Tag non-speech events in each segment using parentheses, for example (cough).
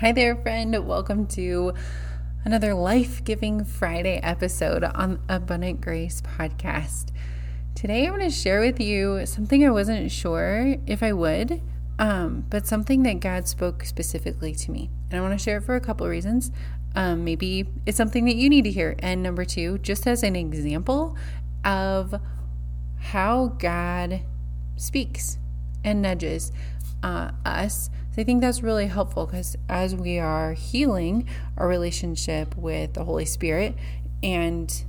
Hi there, friend. Welcome to another life giving Friday episode on Abundant Grace podcast. Today, I want to share with you something I wasn't sure if I would, um, but something that God spoke specifically to me. And I want to share it for a couple reasons. Um, maybe it's something that you need to hear. And number two, just as an example of how God speaks and nudges uh, us so I think that's really helpful because as we are healing our relationship with the Holy Spirit and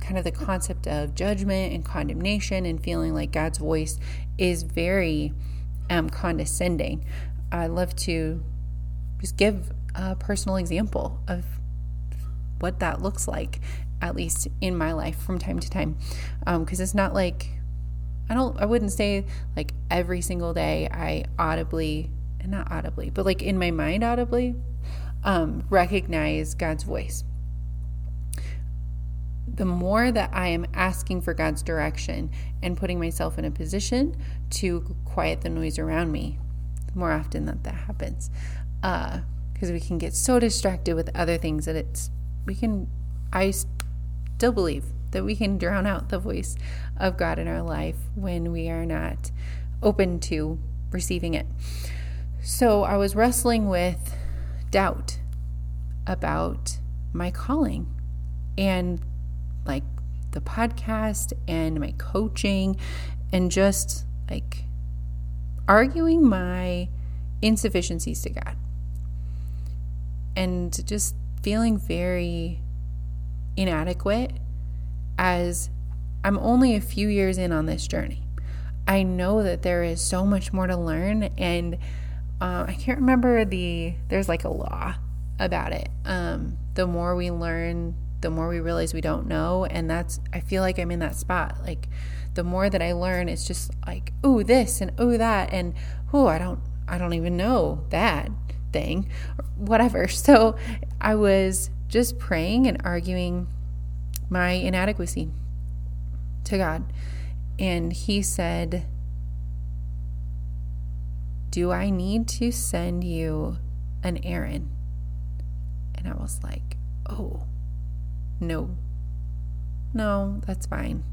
kind of the concept of judgment and condemnation and feeling like God's voice is very um, condescending, I love to just give a personal example of what that looks like, at least in my life from time to time. Because um, it's not like I don't, I wouldn't say like every single day I audibly and not audibly, but like in my mind audibly, um, recognize God's voice. The more that I am asking for God's direction and putting myself in a position to quiet the noise around me, the more often that that happens. Because uh, we can get so distracted with other things that it's, we can, I still believe that we can drown out the voice of God in our life when we are not open to receiving it. So I was wrestling with doubt about my calling and like the podcast and my coaching and just like arguing my insufficiencies to God and just feeling very inadequate as I'm only a few years in on this journey. I know that there is so much more to learn and um, I can't remember the, there's like a law about it. Um, the more we learn, the more we realize we don't know. And that's, I feel like I'm in that spot. Like the more that I learn, it's just like, oh, this and oh, that. And oh, I don't, I don't even know that thing whatever. (laughs) So I was just praying and arguing my inadequacy to God. And He said, do I need to send you an Aaron? And I was like, Oh, no, no, that's fine.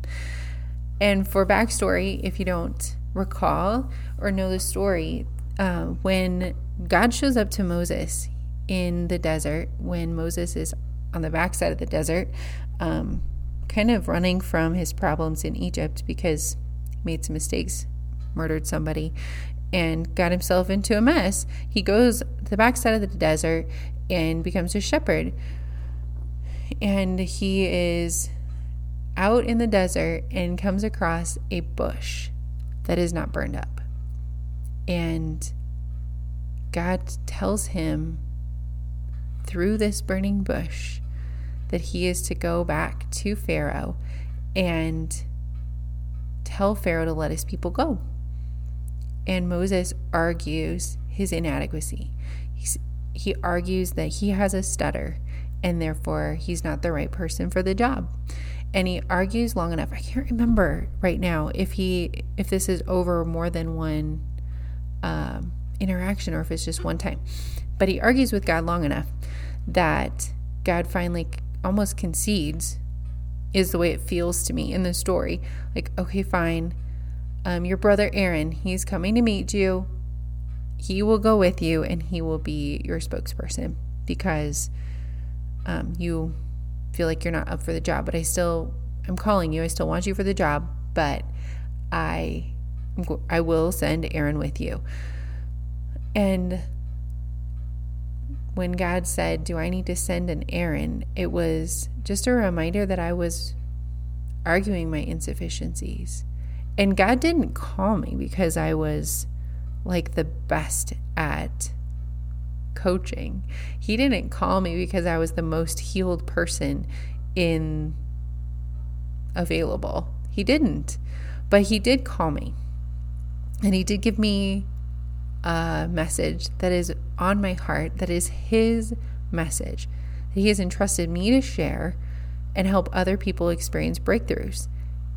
And for backstory, if you don't recall or know the story, uh, when God shows up to Moses in the desert, when Moses is on the backside of the desert, um, kind of running from his problems in Egypt because he made some mistakes, murdered somebody, and got himself into a mess. He goes to the backside of the desert and becomes a shepherd. And he is out in the desert and comes across a bush that is not burned up. And God tells him through this burning bush that he is to go back to Pharaoh and tell Pharaoh to let his people go. And Moses argues his inadequacy. He's, he argues that he has a stutter and therefore he's not the right person for the job. And he argues long enough. I can't remember right now if he if this is over more than one um, interaction or if it's just one time. But he argues with God long enough that God finally almost concedes is the way it feels to me in the story. Like, okay, fine um, your brother Aaron, he's coming to meet you. He will go with you and he will be your spokesperson because um, you feel like you're not up for the job. But I still, I'm calling you. I still want you for the job, but I, I will send Aaron with you. And when God said, Do I need to send an Aaron? It was just a reminder that I was arguing my insufficiencies and God didn't call me because I was like the best at coaching. He didn't call me because I was the most healed person in available. He didn't. But he did call me. And he did give me a message that is on my heart, that is his message, that he has entrusted me to share and help other people experience breakthroughs.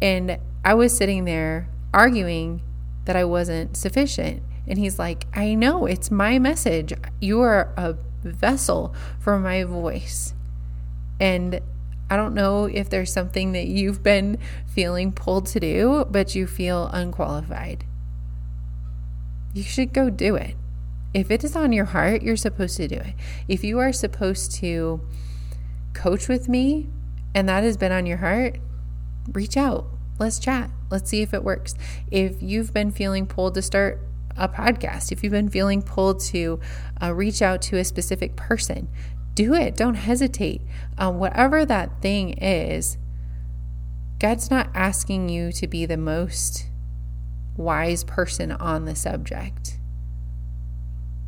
And I was sitting there arguing that I wasn't sufficient. And he's like, I know, it's my message. You are a vessel for my voice. And I don't know if there's something that you've been feeling pulled to do, but you feel unqualified. You should go do it. If it is on your heart, you're supposed to do it. If you are supposed to coach with me and that has been on your heart, reach out. Let's chat. Let's see if it works. If you've been feeling pulled to start a podcast, if you've been feeling pulled to uh, reach out to a specific person, do it. Don't hesitate. Um, whatever that thing is, God's not asking you to be the most wise person on the subject,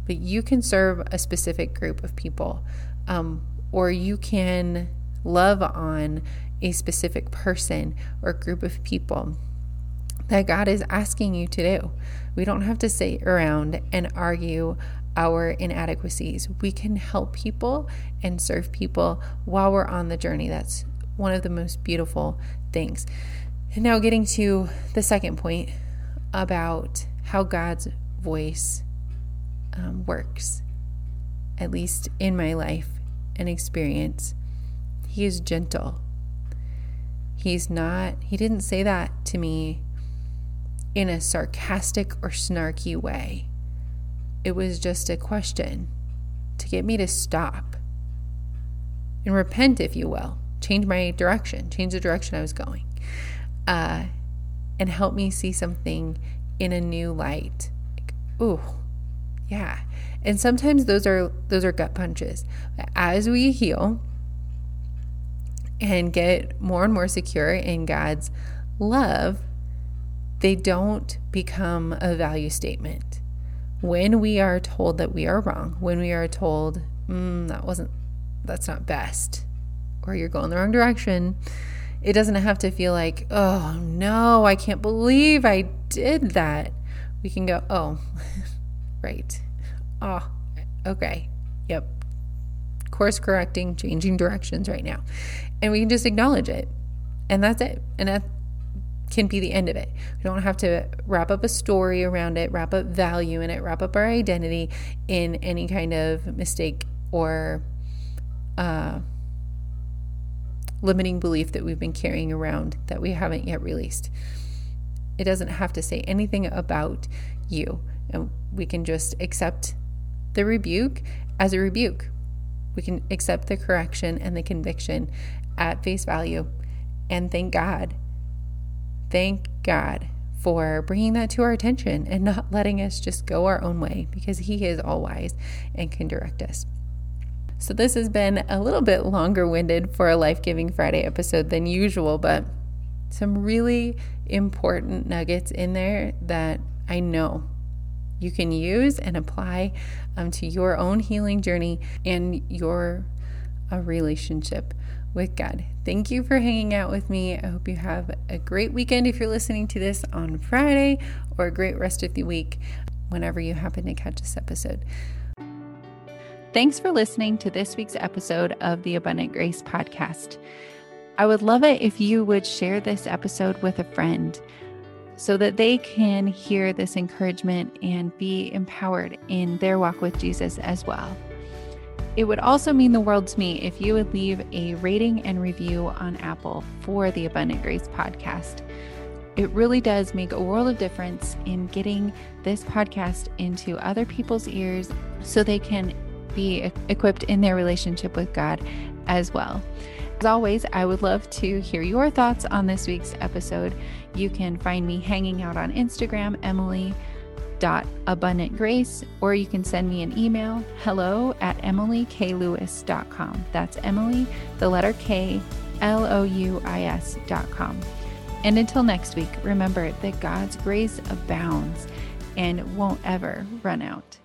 but you can serve a specific group of people, um, or you can love on a specific person or group of people that God is asking you to do. We don't have to sit around and argue our inadequacies. We can help people and serve people while we're on the journey. That's one of the most beautiful things. And now, getting to the second point about how God's voice um, works, at least in my life and experience. He is gentle. He's not, he didn't say that to me in a sarcastic or snarky way. It was just a question to get me to stop and repent, if you will, change my direction, change the direction I was going, uh, and help me see something in a new light. Like, ooh, yeah. And sometimes those are those are gut punches. As we heal and get more and more secure in God's love, they don't become a value statement. When we are told that we are wrong, when we are told, mm, that wasn't, that's not best, or you're going the wrong direction, it doesn't have to feel like, oh no, I can't believe I did that. We can go, oh, (laughs) right. Oh, okay. Yep. Course correcting, changing directions right now. And we can just acknowledge it. And that's it. And that can be the end of it. We don't have to wrap up a story around it, wrap up value in it, wrap up our identity in any kind of mistake or uh, limiting belief that we've been carrying around that we haven't yet released. It doesn't have to say anything about you. And we can just accept the rebuke as a rebuke. We can accept the correction and the conviction at face value and thank God. Thank God for bringing that to our attention and not letting us just go our own way because He is all wise and can direct us. So, this has been a little bit longer winded for a Life Giving Friday episode than usual, but some really important nuggets in there that I know you can use and apply um, to your own healing journey and your uh, relationship with God. Thank you for hanging out with me. I hope you have a great weekend if you're listening to this on Friday or a great rest of the week whenever you happen to catch this episode. Thanks for listening to this week's episode of the Abundant Grace Podcast. I would love it if you would share this episode with a friend so that they can hear this encouragement and be empowered in their walk with Jesus as well. It would also mean the world to me if you would leave a rating and review on Apple for the Abundant Grace podcast. It really does make a world of difference in getting this podcast into other people's ears so they can be equipped in their relationship with God as well. As always, I would love to hear your thoughts on this week's episode. You can find me hanging out on Instagram, Emily abundantgrace, or you can send me an email, hello at emilyklouis.com. That's Emily, the letter K, L O U I S.com. And until next week, remember that God's grace abounds and won't ever run out.